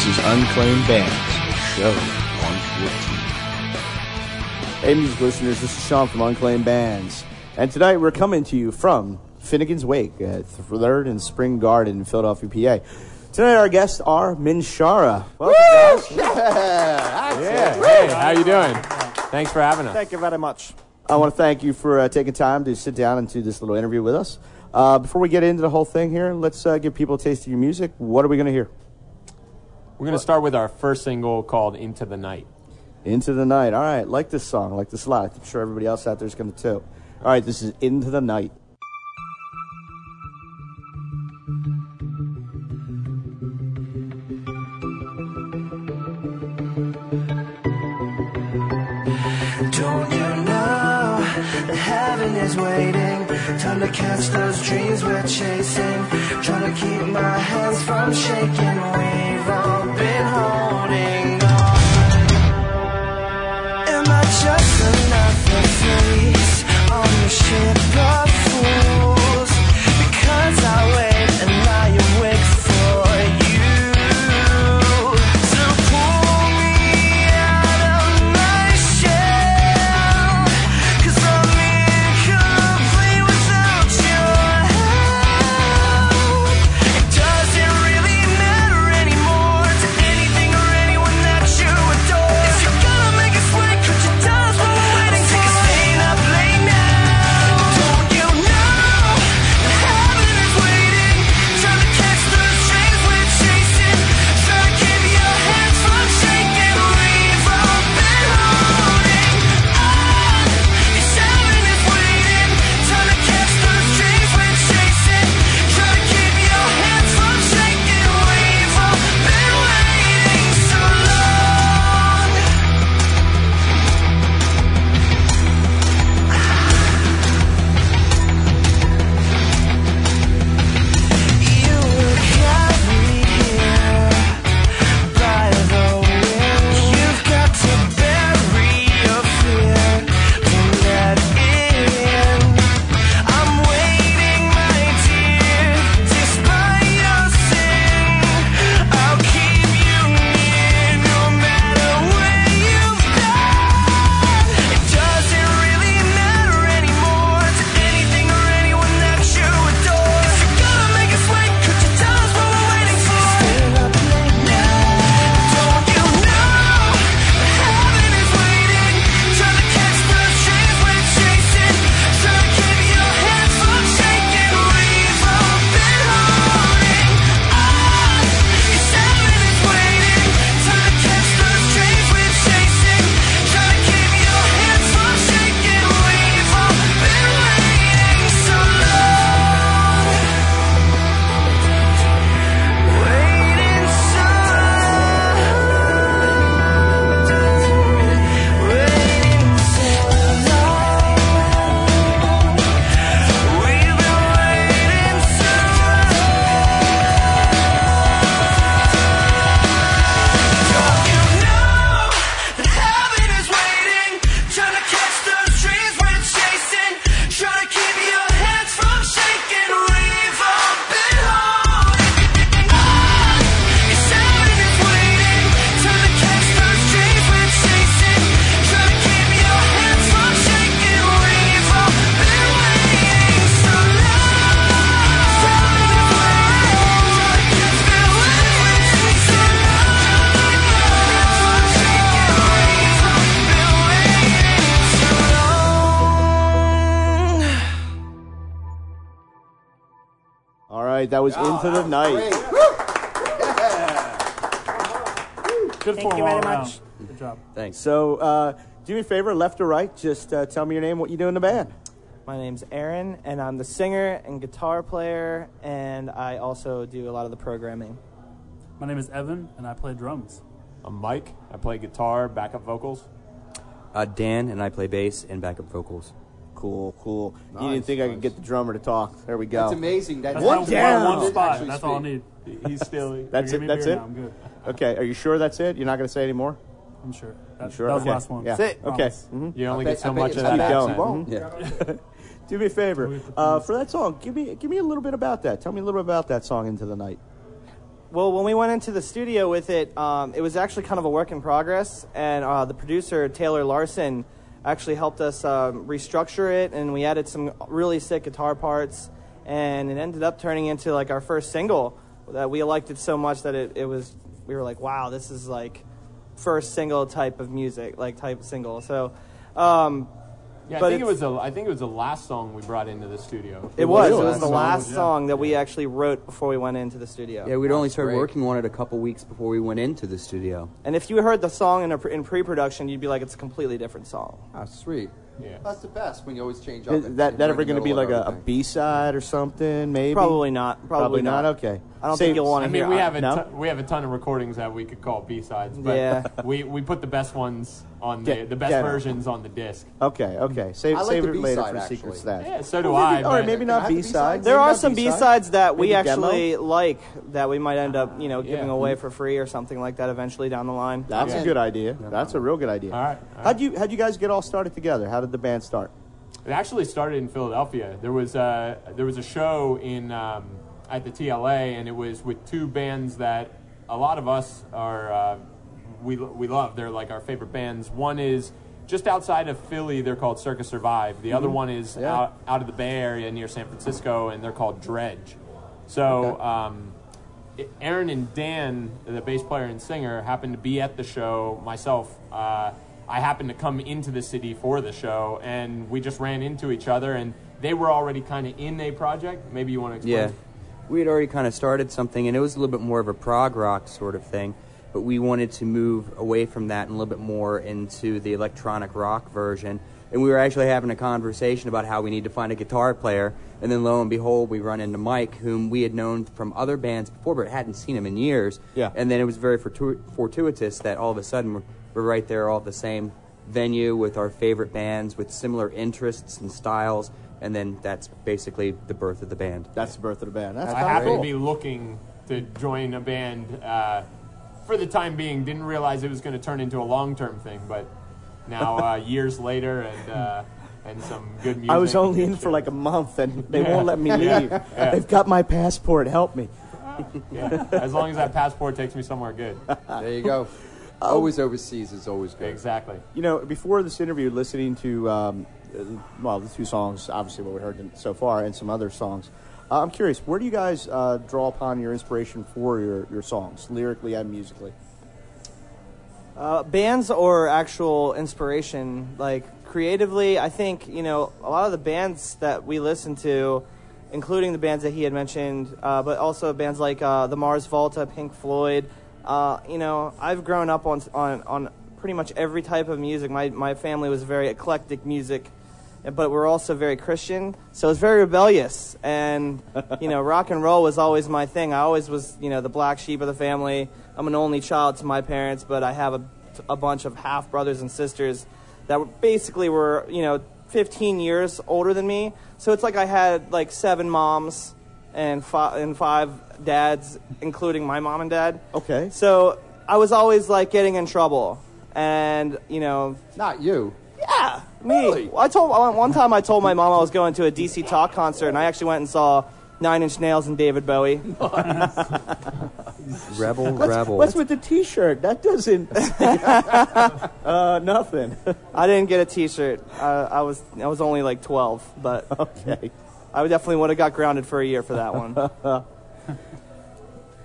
This is Unclaimed Bands, show 114. Hey, music listeners, this is Sean from Unclaimed Bands. And tonight we're coming to you from Finnegan's Wake at 3rd and Spring Garden in Philadelphia, PA. Tonight our guests are Minshara. Welcome, guys. Yeah. Yeah. Hey, how you doing? Thanks for having us. Thank you very much. I want to thank you for uh, taking time to sit down and do this little interview with us. Uh, before we get into the whole thing here, let's uh, give people a taste of your music. What are we going to hear? We're going to start with our first single called Into the Night. Into the Night. All right, like this song, like this a lot. I'm sure everybody else out there is going to too. All right, this is Into the Night. Don't you know that heaven is waiting? Time to catch those dreams we're chasing. That was Into the Night. Good Thank for you all very around. much. Good job. Thanks. So, uh, do me a favor, left or right, just uh, tell me your name, what you do in the band. My name's Aaron, and I'm the singer and guitar player, and I also do a lot of the programming. My name is Evan, and I play drums. I'm Mike. I play guitar, backup vocals. Uh, Dan and I play bass and backup vocals. Cool, cool. you didn't think I could get the drummer to talk. There we go. That's amazing. That's That's One one, down. one spot. Actually That's all I need. He's still. That's it. That's it. Now. I'm good. Okay. Are you sure that's it? You're not going to say any more? I'm sure. That, Sure. that was okay. the last one. Yeah. That's it. Okay. Promise. hmm You only I get so much it's of that keep accent. going. Yeah. Do me a favor. Uh, for that song, give me give me a little bit about that. Tell me a little bit about that song, Into the Night. Well, when we went into the studio with it, um, it was actually kind of a work in progress, and uh, the producer Taylor Larson actually helped us um, restructure it, and we added some really sick guitar parts, and it ended up turning into like our first single. That we liked it so much that it, it was we were like, wow, this is like first single type of music, like type single. So. Um, Yeah, I But think it was the I think it was the last song we brought into the studio. it was. It was was the the last song, yeah. song that we actually wrote before we went into the studio. Yeah, we'd only started great. working on it a couple weeks before we went into the studio. And if you heard the song in, a, in pre-production, you'd be like, it's a completely different song. Ah, sweet. Yeah. That's the best when you always change up. Is that that ever going to be like of a, a everything. B side or something? Maybe. Probably not. Probably, not. Okay. I don't Save- think you'll want to. I to mean, hear. we have a No? ton, we have a ton of recordings that we could call B sides, but Yeah. we, we put the best ones on the Get- the best get 'em. versions on the disc. Okay. Okay. Save like save it later B-side, for actually. secret stash. Yeah, so do Well, I. maybe, all right, maybe not I have the B B-sides? There are some B sides that we actually like that we might end up, you know, giving away for free or something like that eventually down the line. That's a good idea. That's a real good idea. All right, How'd you How'd you guys get all started together? How did the band start? It actually started in Philadelphia. There was a there was a show in um, at the TLA, and it was with two bands that a lot of us are uh, we we love. They're like our favorite bands. One is just outside of Philly. They're called Circa Survive. The other one is Yeah. out out of the Bay Area near San Francisco, and they're called Dredg. So. Okay. Um, Aaron and Dan, the bass player and singer, happened to be at the show. Myself, uh, I happened to come into the city for the show, and we just ran into each other. And they were already kind of in a project. Maybe you want to explain? Yeah. We had already kind of started something, and it was a little bit more of a prog rock sort of thing. But we wanted to move away from that and a little bit more into the electronic rock version. And we were actually having a conversation about how we need to find a guitar player. And then lo and behold, we run into Mike, whom we had known from other bands before, but hadn't seen him in years. Yeah. And then it was very fortu- fortuitous that all of a sudden we're, we're right there, all at the same venue with our favorite bands, with similar interests and styles. And then that's basically the birth of the band. That's the birth of the band. That's I kinda happened cool. to be looking to join a band uh, for the time being. Didn't realize it was going to turn into a long term thing, but now uh, years later and uh, and some good music. I was only in for like a month, and they Yeah. won't let me leave. Yeah. They've got my passport. Help me. yeah. As long as that passport takes me somewhere good. There you go. Always overseas is always good. Exactly. You know, before this interview, listening to um, uh, well, the two songs, obviously what we heard so far, and some other songs. Uh, I'm curious, where do you guys uh, draw upon your inspiration for your, your songs, lyrically and musically? Uh, bands or actual inspiration, like creatively, I think you know a lot of the bands that we listen to, including the bands that he had mentioned, uh, but also bands like uh, the Mars Volta, Pink Floyd. Uh, you know, I've grown up on on on pretty much every type of music. My my family was very eclectic music, but we're also very Christian, so it's very rebellious. And you know, rock and roll was always my thing. I always was, you know, the black sheep of the family. I'm an only child to my parents, but I have a, a bunch of half brothers and sisters that basically were, you know, 15 years older than me. So it's like I had like seven moms and five and five dads, including my mom and dad. Okay. So I was always like getting in trouble, and you know, Not you. yeah, me. Really? I told one one time I told my mom I was going to a DC Talk concert, and I actually went and saw Nine Inch Nails and David Bowie. Rebel, What's, rebel. what's with the T-shirt? That doesn't. uh, nothing. I didn't get a T-shirt. Uh, I was I was only like 12, but okay. I definitely would have got grounded for a year for that one.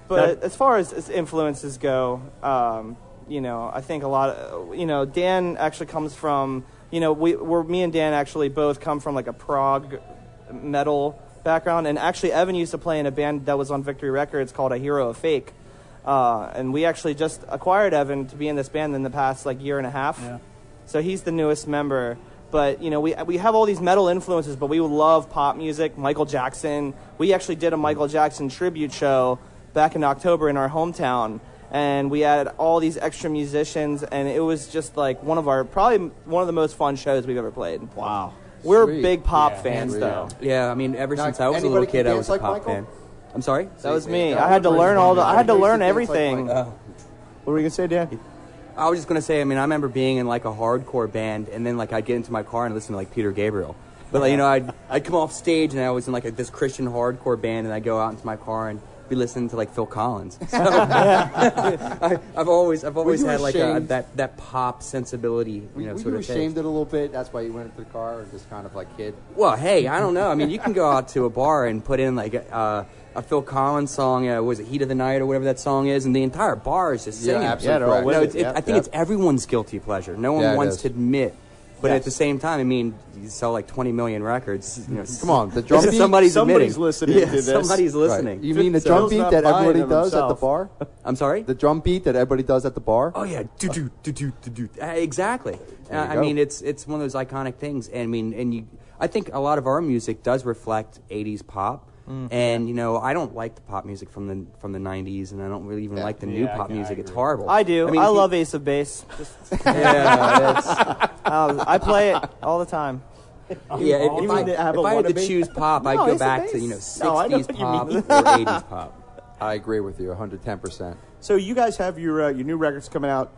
but as far as, as influences go, um, you know, I think a lot of, you know, Dan actually comes from, you know, we, we're, me and Dan actually both come from like a prog metal background. And actually, Evan used to play in a band that was on Victory Records called A Hero A Fake. Uh, and we actually just acquired Evan to be in this band in the past like year and a half. Yeah. So he's the newest member. But you know, we we have all these metal influences, but we love pop music. Michael Jackson. We actually did a Michael Jackson tribute show back in October in our hometown, and we had all these extra musicians, and it was just like one of our probably one of the most fun shows we've ever played. Wow. We're Sweet. big pop Yeah, fans, yeah. though. Yeah, I mean, ever Now, since I was a little kid, I dance was a like pop Michael? fan. I'm sorry? That was me. I had to learn all the. I had to learn should like everything. Oh. What were you gonna say, Dan? I was just gonna say, I mean, I remember being in like a hardcore band, and then like I'd get into my car and listen to like Peter Gabriel. But like, you know, I'd I'd come off stage and I was in like a, this Christian hardcore band, and I'd go out into my car and be listening to like Phil Collins. So I, I've always I've always had like a, that that pop sensibility, you know, were sort you of ashamed it a little bit? That's why you went into the car and just kind of like kid. Well, hey, I don't know. I mean, you can go out to a bar and put in like a, uh, a Phil Collins song. Uh, was it "Heat of the Night" or whatever that song is, and the entire bar is just Yeah, singing. absolutely Yeah, they're all correct. with No, it. it's, it, Yeah, I think yeah. it's everyone's guilty pleasure. No one Yeah, wants to admit, but Yes. at the same time, I mean, you sell like 20 million records. You know, Come on, the drum beat. somebody's somebody's listening Yeah, to this. Somebody's Right. listening. You mean the Phil's drum beat that everybody them does at the bar? I'm sorry. The drum beat that everybody does at the bar? Oh yeah, do do do do do do. Uh, exactly. Uh, I mean, it's it's one of those iconic things, and I mean, and you, I think a lot of our music does reflect '80s pop. Mm. And you know, I don't like the pop music from the from the '90s, and I don't really even Yeah. like the new Yeah, pop I music. It's horrible. I do. I, mean, if you- love Ace of Base. Just, Yeah, it's, uh, I play it all the time. yeah. If, if I, have if a I had to wannabe? choose pop, I'd go Ace back to you know Base. No, know '60s pop or '80s pop. I agree with you 110%. So you guys have your uh, your new records coming out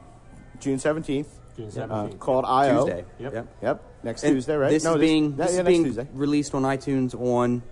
June seventeenth, June uh, 17th. called IO. Tuesday. Yep. Yep, yep. next And Tuesday, right? This no, is being yeah, this yeah, is being Tuesday. released on iTunes on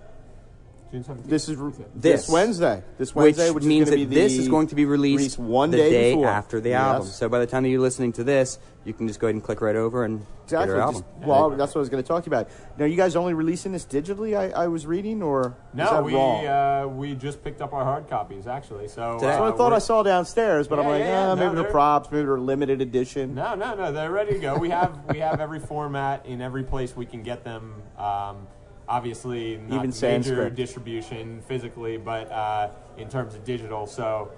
June 17th. This is This. this Wednesday. This Wednesday, which, means that be this is going to be released, one the day, day after the Yes. album. So by the time that you're listening to this, you can just go ahead and click right over and Exactly. get our album. Just- well, that's what I was going to talk to you about. Now, you guys only releasing this digitally? I, I was reading, or is No, we uh, we just picked up our hard copies actually. So That's uh, what I thought I saw downstairs, but I'm like, yeah, yeah. ah, No, maybe they're they're- props, maybe they're limited edition. No, no, no. They're ready to go. We have we have every format in every place we can get them. Um, obviously, not Even major distribution physically, but uh, in terms of digital. So,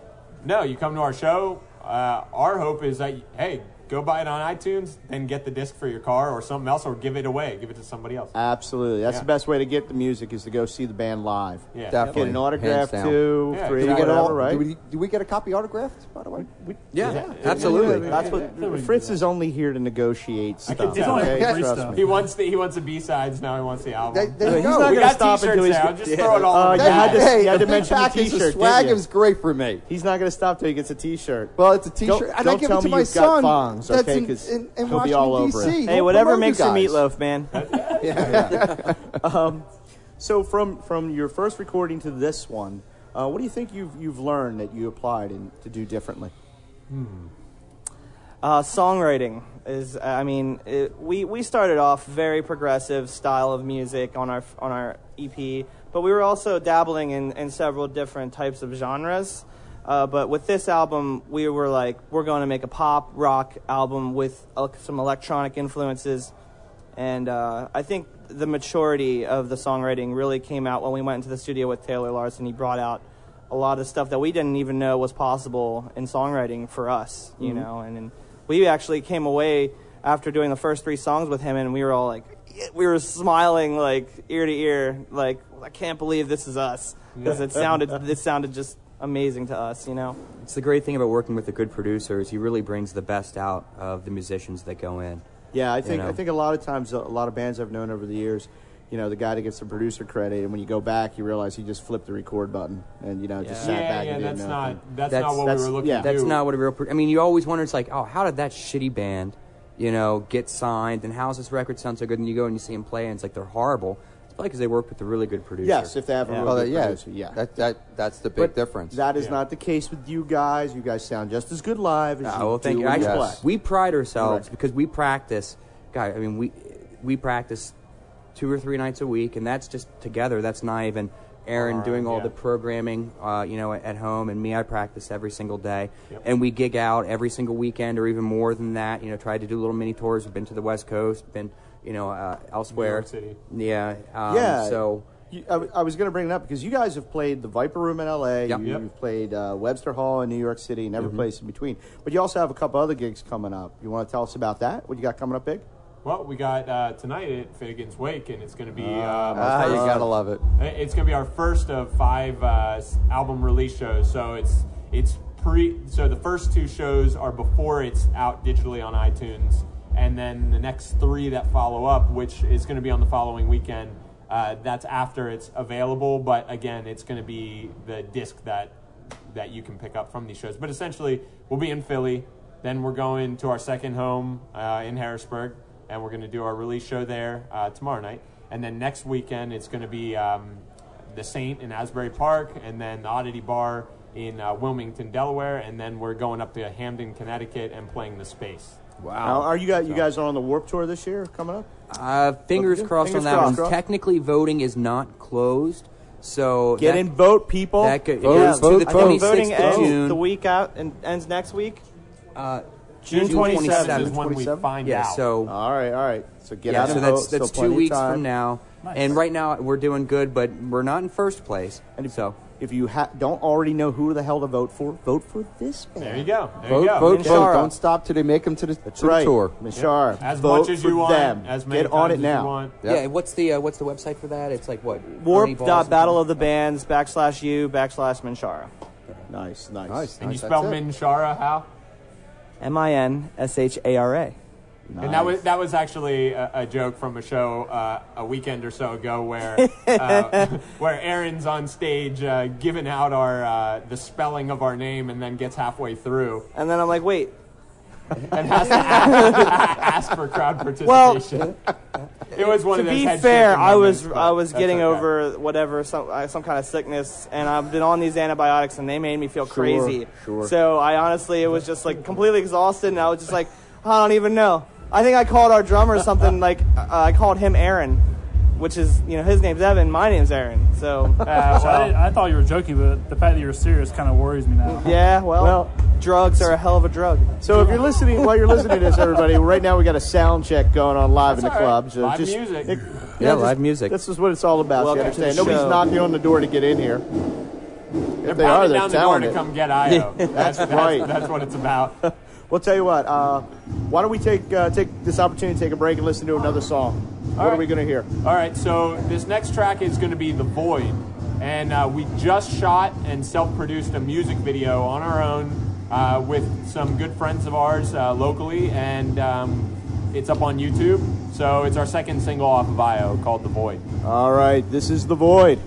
no, you come to our show. Uh, our hope is that hey, go buy it on iTunes, then get the disc for your car or something else, or give it away, give it to somebody else. Absolutely. That's Yeah. the best way to get the music is to go see the band live. Yeah, Definitely. Get an autograph, Hands down. two, Yeah, three, Do we, get whatever, all, right? do, we, do we get a copy autographed, by the way? Yeah, Yeah. absolutely. That's Yeah, what Fritz is only here to negotiate stuff. can tell. okay? Free Trust stuff. me. He wants the he wants the B sides. Now he wants the album. There- there you He's go. not we gonna got stop T-shirts until he's- now. Just throw it all. Uh, in the you had to- hey, you had to mention the t-shirt, of swag is great for me. He's not going to stop till he gets a T-shirt. Well, it's a T-shirt, Don't- I don't give tell it to my son. Thongs, that's okay, in, 'cause in, in he'll be all over it. Hey, whatever makes your meatloaf, man. yeah. um, So from from your first recording to this one, uh, what do you think you've you've learned that you applied in, to do differently? Uh, songwriting is, I mean, it, we we started off very progressive style of music on our on our EP, but we were also dabbling in, in several different types of genres. Uh, but with this album, we were like, we're going to make a pop rock album with uh, some electronic influences, and uh, I think the maturity of the songwriting really came out when we went into the studio with Taylor Larson. He brought out a lot of stuff that we didn't even know was possible in songwriting for us, you know. And, and we actually came away after doing the first three songs with him, and we were all like, we were smiling like ear to ear, like I can't believe this is us because it sounded it sounded just amazing to us, you know. It's the great thing about working with a good producer is he really brings the best out of the musicians that go in. Yeah, I think know. I think a lot of times a lot of bands I've known over the years, you know, the guy that gets the producer credit, and when you go back, you realize he just flipped the record button and you know just sat yeah, back yeah, and did that's nothing. not that's, That's- not what that's- we were looking yeah. to. That's not what a real. Pro- I mean, you always wonder. It's like, oh, how did that shitty band, you know, get signed? And how's this record sound so good? And you go and you see them play, and it's like they're horrible. It's probably because they work with a really good producer. Yes, if they have a Yeah. real Well, good that- yeah, producer, yeah. That, that, that's the big But difference. That is Yeah. not the case with you guys. You guys sound just as good live as Ah, you well, thank do you. when Actually, play. Yes. we pride ourselves Correct. because we practice. God, I mean, we we practice two or three nights a week, and that's just together. That's not even Aaron Our doing all yeah. the programming, uh, you know, at home, and me. I practice every single day, Yep. and we gig out every single weekend, or even more than that. You know, tried to do little mini tours. We've been to the West Coast, been you know uh, elsewhere. York City. Yeah. Um, yeah. So you, I, w- I was going to bring it up because you guys have played the Viper Room in L.A. Yep. You, Yep. You've played uh, Webster Hall in New York City and Mm-hmm. every place in between. But you also have a couple other gigs coming up. You want to tell us about that? What you got coming up big? Well, we got uh, tonight at Finnegan's Wake, and it's going to be uh, ah, our you first- gotta love it. It's going to be our first of five uh, album release shows. So it's it's pre. So the first two shows are before it's out digitally on iTunes, and then the next three that follow up, which is going to be on the following weekend. Uh, that's after it's available, but again, it's going to be the disc that that you can pick up from these shows. But essentially, we'll be in Philly. Then we're going to our second home uh, in Harrisburg, and we're going to do our release show there uh, tomorrow night. And then next weekend, it's going to be um, the Saint in Asbury Park, and then the Oddity Bar in uh, Wilmington, Delaware, and then we're going up to Hamden, Connecticut, and playing the Space. Now, are you guys you guys are on the Warped Tour this year coming up? Uh, fingers Fingers crossed on that crossed. one. Technically, voting is not closed, so Get that, in, vote, people. That could, Vote, it goes vote, to the. I think 26th voting of ends June. the week out and ends next week. uh, June June 27th. 27th. is when we 27th? find yeah, out. so All right, all right. So get yeah, out so and that's vote. Still that's two plenty of weeks time. from now. Nice. And right now we're doing good, but we're not in first place. And if, so if you ha- don't already know who the hell to vote for, vote for this band. there you go. There Vote, you go. vote, Minshara. vote. Don't stop till they make them to the, That's to the tour. Mishar, As vote much as you want, them. as many Get on it as now. you want. Yep. yeah, what's the uh, what's the website for that? It's like what Ernie Balls Warp.battle of the bands backslash u backslash Minshara. Nice, nice. Nice. And you spell That's. Minshara how? M I N S H A R A. And that was that was actually a, a joke from a show uh, a weekend or so ago where uh, where Aaron's on stage uh, giving out our uh, the spelling of our name and then gets halfway through And then I'm like, wait, and has to ask, ask for crowd participation. Well, it was one to of those be fair, I was I was getting okay. over whatever some uh, some kind of sickness, and I've been on these antibiotics, and they made me feel crazy. sure. So I honestly, it was just like completely exhausted, and I was just like, I don't even know. I think I called our drummer something like uh, I called him Aaron, which is you know his name's Evan, my name's Aaron. So Uh, So I, didn't- I thought you were joking, but the fact that you're serious kind of worries me now. yeah, well, Well- drugs are a hell of a drug. So if you're listening, while you're listening to this, everybody, right now we got a sound check going on live in the That's all right. club. So Live just, music. Nick- Yeah, just- live music. This is what it's all about. Welcome you understand? Nobody's show. knocking on the door to get in here. they're If they are, pounding they're down the door to come get Io. That's, that's right. That's what it's about. We'll tell you what. Uh, why don't we take uh, take this opportunity to take a break and listen to another song? what are we going to hear? All right, so this next track is going to be The Void. And uh, we just shot and self produced a music video on our own uh, with some good friends of ours uh, locally. And um, it's up on YouTube. So it's our second single off of IO called The Void. All right, this is the void.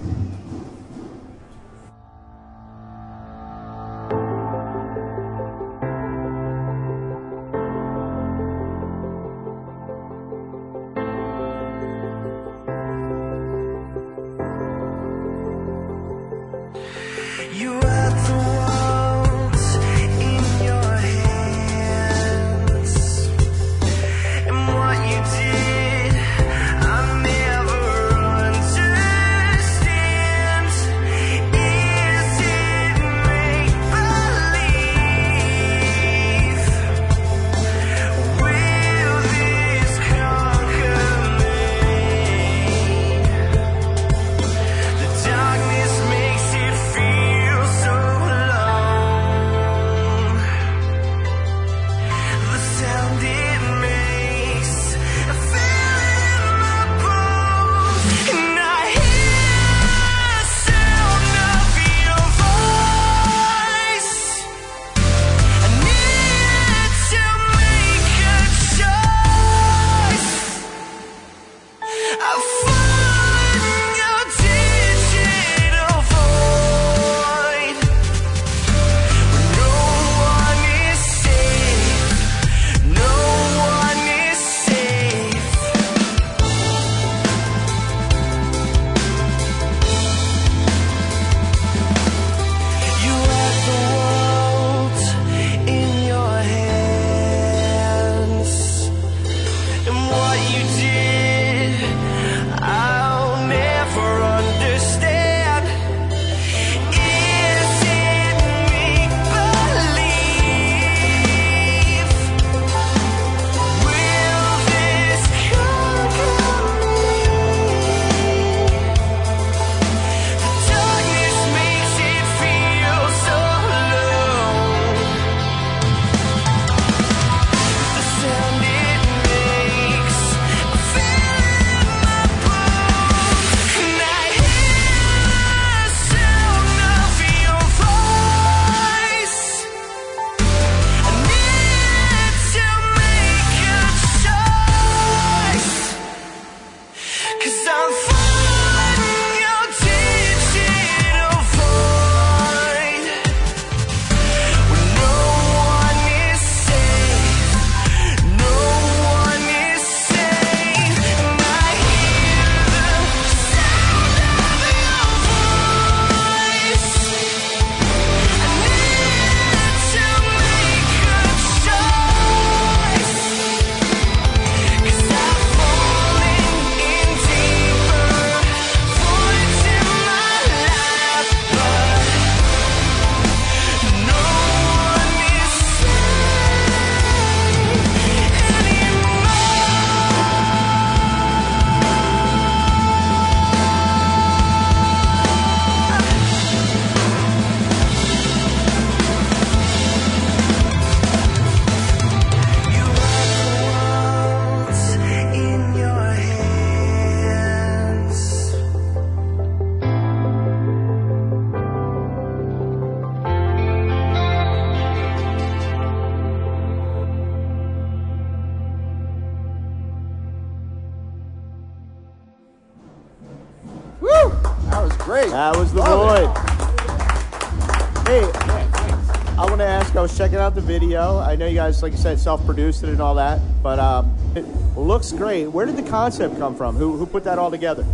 I know you guys, like you said, self-produced it and all that, but um, it looks great. Where did the concept come from? Who who put that all together?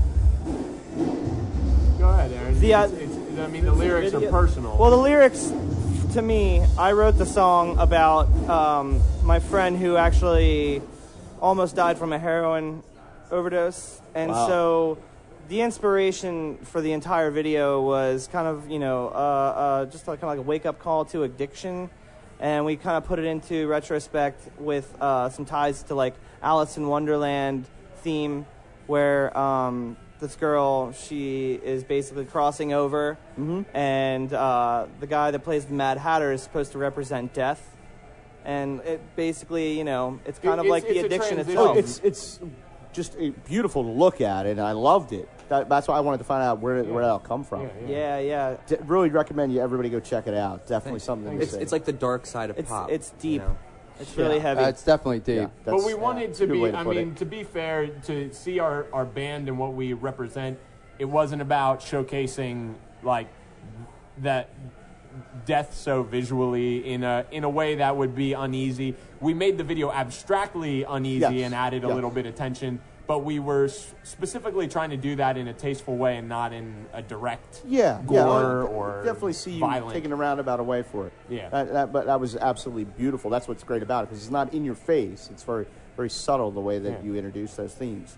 Go ahead, Aaron. The, uh, It's- it's- I mean, the lyrics are personal. Well, the lyrics, to me, I wrote the song about um, my friend who actually almost died from a heroin overdose, and Wow. so the inspiration for the entire video was kind of you know uh, uh, just like kind of like a wake up call to addiction, and we kind of put it into retrospect with uh, some ties to like Alice in Wonderland theme, where um, this girl she is basically crossing over, and uh, the guy that plays the Mad Hatter is supposed to represent death. And it basically, you know, it's kind It- of it's- like the it's a addiction itself. It's it's just beautiful to look at, and I loved it. That, that's why I wanted to find out where where that'll come from. Yeah, yeah. yeah, yeah. D- really recommend you everybody go check it out. Definitely something to It's, see. it's like the dark side of It's pop. it's you deep. know? It's really heavy. Uh, it's definitely deep. Yeah, but we wanted that's to be, to I mean, it. to be fair, to see our, our band and what we represent, it wasn't about showcasing, like, that death so visually in a in a way that would be uneasy. We made the video abstractly uneasy Yes. and added a little bit of tension, but we were s- specifically trying to do that in a tasteful way and not in a direct yeah, gore yeah, or definitely see you violent. taking a roundabout away for it. Yeah. that, that, but that was absolutely beautiful. That's what's great about it because it's not in your face. It's very very subtle the way that Yeah. you introduce those themes.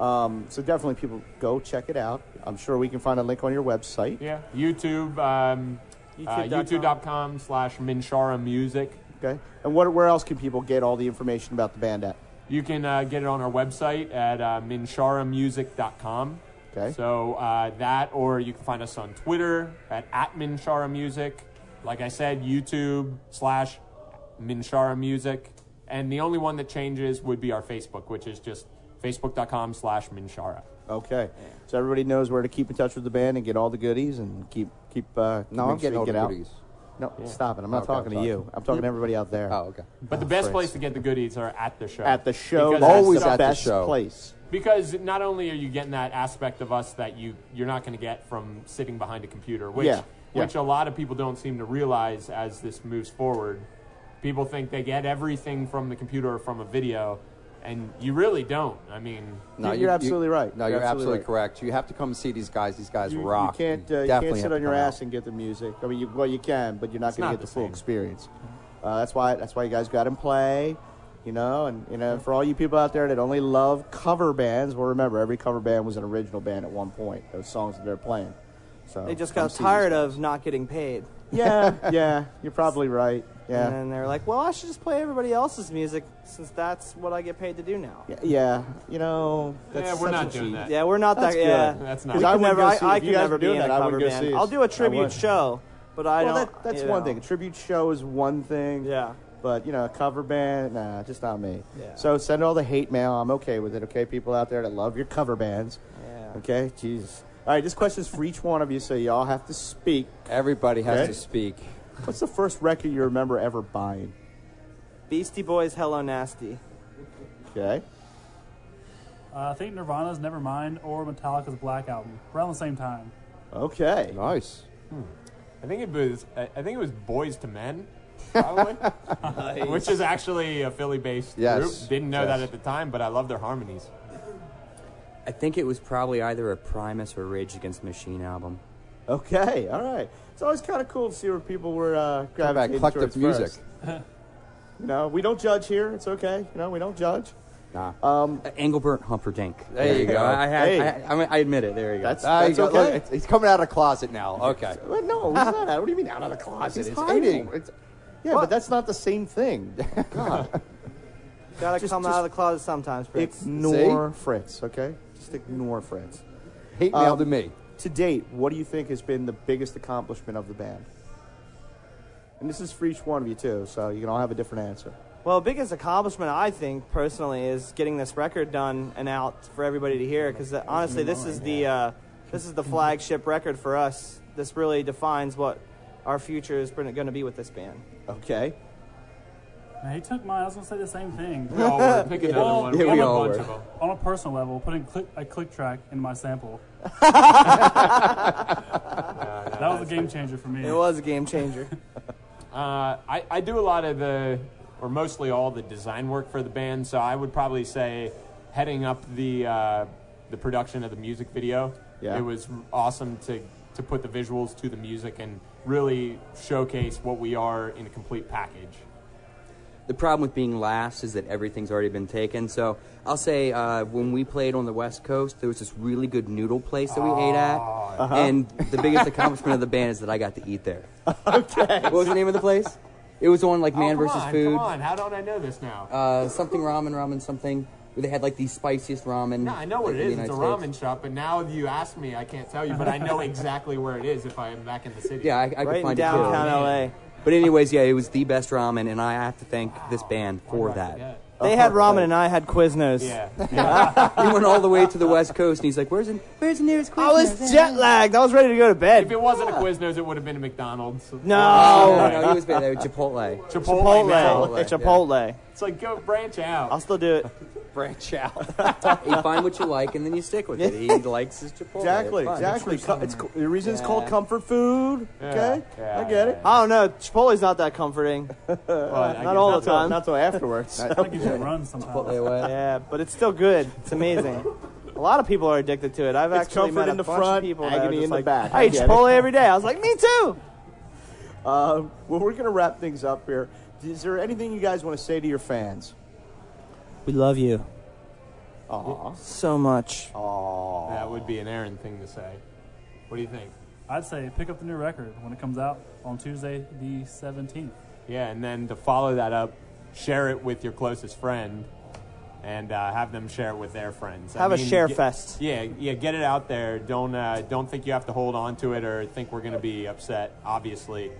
Um, so definitely, people go check it out. I'm sure we can find a link on your website. Yeah, YouTube, um, YouTube.com. YouTube.com slash Minshara Music. Okay, and what where else can people get all the information about the band at? You can uh, get it on our website at uh, minsharamusic.com. Okay. So uh, that, or you can find us on Twitter at, at Minshara Music. Like I said, YouTube slash Minshara Music. And the only one that changes would be our Facebook, which is just facebook.com slash Minshara. Okay, so everybody knows where to keep in touch with the band and get all the goodies and keep keep. Uh, No, I'm getting sure all you the get out. goodies. No, stop it. I'm not Okay, I'm talking to sorry. you. I'm talking to everybody out there. Oh, okay. But the best Fritz. place to get the goodies are at the show. At the show, Because Always the at the show. place. Because not only are you getting that aspect of us that you you're not going to get from sitting behind a computer, which Yeah, yeah. which a lot of people don't seem to realize as this moves forward. People think they get everything from the computer or from a video, and you really don't. I mean, You're- you're absolutely right. No, You're you're, absolutely absolutely, right. correct. You have to come and see these guys. These guys You, you rock. can't uh, you definitely can't sit on your ass out. and get the music. I mean, you, well, you can, but you're not going to get the the full experience. Uh, that's why that's why you guys got to play. You know, and you know, for all you people out there that only love cover bands, well, remember every cover band was an original band at one point. Those songs that they're playing. So they just got tired of not getting paid. Yeah, yeah, you're probably right. Yeah. And then they're like, well, I should just play everybody else's music since that's what I get paid to do now. Yeah, yeah, you know. That's Yeah, we're such not doing cheat. that. Yeah, we're not That's that. Yeah. That's not- I could would never. go I, I could never were doing be in a that, I would cover go band. see it. I'll do a tribute show, but I well, don't. that, that's one know. thing. A tribute show is one thing. Yeah. But you know, a cover band, nah, just not me. Yeah. So send all the hate mail. I'm okay with it. Okay, people out there that love your cover bands. Yeah. Okay, Jesus. All right, this question is for each one of you, so y'all have to speak. Everybody has Okay. to speak. What's the first record you remember ever buying? Beastie Boys, Hello Nasty. Okay. Uh, I think Nirvana's Nevermind or Metallica's Black Album around the same time. Okay. Nice. I think it was I I think it was Boyz II Men, probably, which is actually a Philly-based Yes. group. Didn't know that at the time, but I love their harmonies. I think it was probably either a Primus or Rage Against the Machine album. Okay. All right. It's always kind of cool to see where people were uh, Talk about gravitating eclectic music. first. You know, we don't judge here. It's okay. You know, we don't judge. Nah. Uh, Engelbert Humperdinck. There you go. I, I, had, Hey. I, I, mean, I admit it. There you go. That's Ah, you that's okay. look, he's coming out of the closet now. Okay. Well, no, he's not out. What do you mean out of the closet? He's it's hiding. It's, yeah, but that's not the same thing. God. Gotta Just- come just out of the closet sometimes, Fritz. ignore Fritz, okay? Just ignore Fritz. Hate mail Um, to me. To date, what do you think has been the biggest accomplishment of the band? And this is for each one of you too, so you can all have a different answer. Well, biggest accomplishment I think personally is getting this record done and out for everybody to hear. Because honestly, this is the uh, this is the flagship record for us. This really defines what our future is going to be with this band. Okay. Man, he took mine. I was gonna say the same thing. We all were. Pick another Well, one. yeah, have we a all bunch were. of them. On a personal level, putting click, a click track in my sample. that was a game changer for me. It was a game changer. Uh, I, I do a lot of the, or mostly all the design work for the band, so I would probably say heading up the uh, the production of the music video. Yeah. It was awesome to to put the visuals to the music and really showcase what we are in a complete package. The problem with being last is that everything's already been taken. So I'll say uh, when we played on the West Coast, there was this really good noodle place that we ate at, and the biggest accomplishment of the band is that I got to eat there. okay. What was the name of the place? It was on like Man oh, versus on, Food. Come on, how don't I know this now? Uh, something ramen, ramen something. Where they had like the spiciest ramen. no, I know what like, it in is. the It's a United ramen States. shop, but now you ask me, I can't tell you, but I know exactly where it is if I am back in the city. Yeah, I, I could right in find it downtown. LA. But anyways, yeah, it was the best ramen, and I have to thank this band for Why did I that. They uh-huh. had ramen uh-huh. and I had Quiznos. Yeah. he went all the way to the West Coast, and he's like, "Where's the Where's the nearest?" Quiznos?" I was jet lagged. I was ready to go to bed. if it wasn't a Quiznos, it would have been a McDonald's. No, No. no, no, he was there. Chipotle. Chipotle. Chipotle. man. Chipotle. Chipotle. It's like go branch out. I'll still do it. Branch out. You find what you like, and then you stick with it. He likes his Chipotle. exactly, It's fine. exactly. Co- it's co- the reason it's called Yeah. comfort food. Okay, Yeah, I get it. yeah, I don't know. Chipotle's not that comforting. Well, I Not all that's the Not time. till- Not till afterwards. I think you should run sometimes. Chipotle away. Yeah, but it's still good. It's amazing. A lot of people are addicted to it. I've It's actually comfort met a in the bunch front, of people that are agony just in the like, back. I I eat get it. Chipotle every day. I was like, me too. Uh, well, we're gonna wrap things up here. Is there anything you guys want to say to your fans? We love you Aw. so much. Aw. That would be an Aaron thing to say. What do you think? I'd say pick up the new record when it comes out on Tuesday, the 17th. Yeah, and then to follow that up, share it with your closest friend, and uh, have them share it with their friends. I Have a share get- fest. Yeah, yeah, get it out there. Don't uh, don't think you have to hold on to it or think we're going to be upset. Obviously,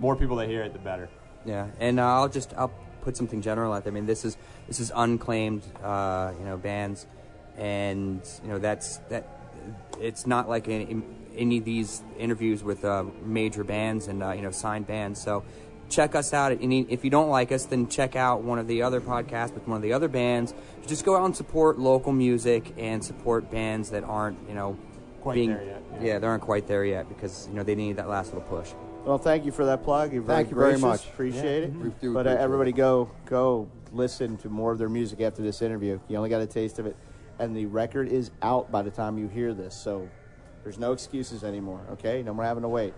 more people that hear it, the better. Yeah, and uh, I'll just I'll put something general out there. I mean, this is this is unclaimed, uh, you know, bands, and you know that's that. It's not like any, any of these interviews with uh, major bands and uh, you know signed bands. So check us out. Any, if you don't like us, then check out one of the other podcasts with one of the other bands. Just go out and support local music and support bands that aren't you know Quite being there yet, yeah. yeah they aren't quite there yet because you know they need that last little push. Well, thank you for that plug. You're very Thank you very much. Appreciate it. We do But uh, everybody, go go listen to more of their music after this interview. You only got a taste of it, and the record is out by the time you hear this. So there's no excuses anymore. Okay, no more having to wait.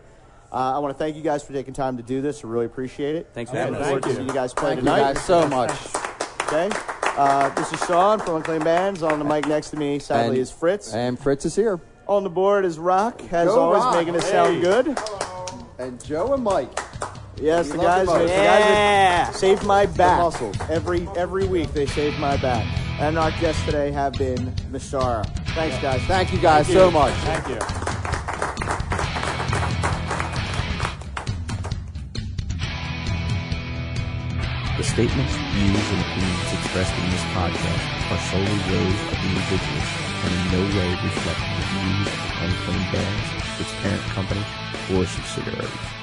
Uh, I want to thank you guys for taking time to do this. I really appreciate it. Thanks for having us. Thank seeing you. you guys play Thank you tonight. guys so much. Okay. Uh, this is Sean from Unclaimed Bands. On the mic next to me, sadly, And- is Fritz. And Fritz is here. On the board is Rock, as Go always, Rock. making it sound Hey. good. And Joe and Mike. Yes, We the guys, you both. the guys that Yeah. saved my back. muscles. Every every week they save my back. And our guests today have been Mishara. Thanks, guys. Thank you guys Thank so much. Thank you. The statements, views, and opinions expressed in this podcast are solely those of the individuals and in no way reflect the views Bands, its parent company, or subsidiaries.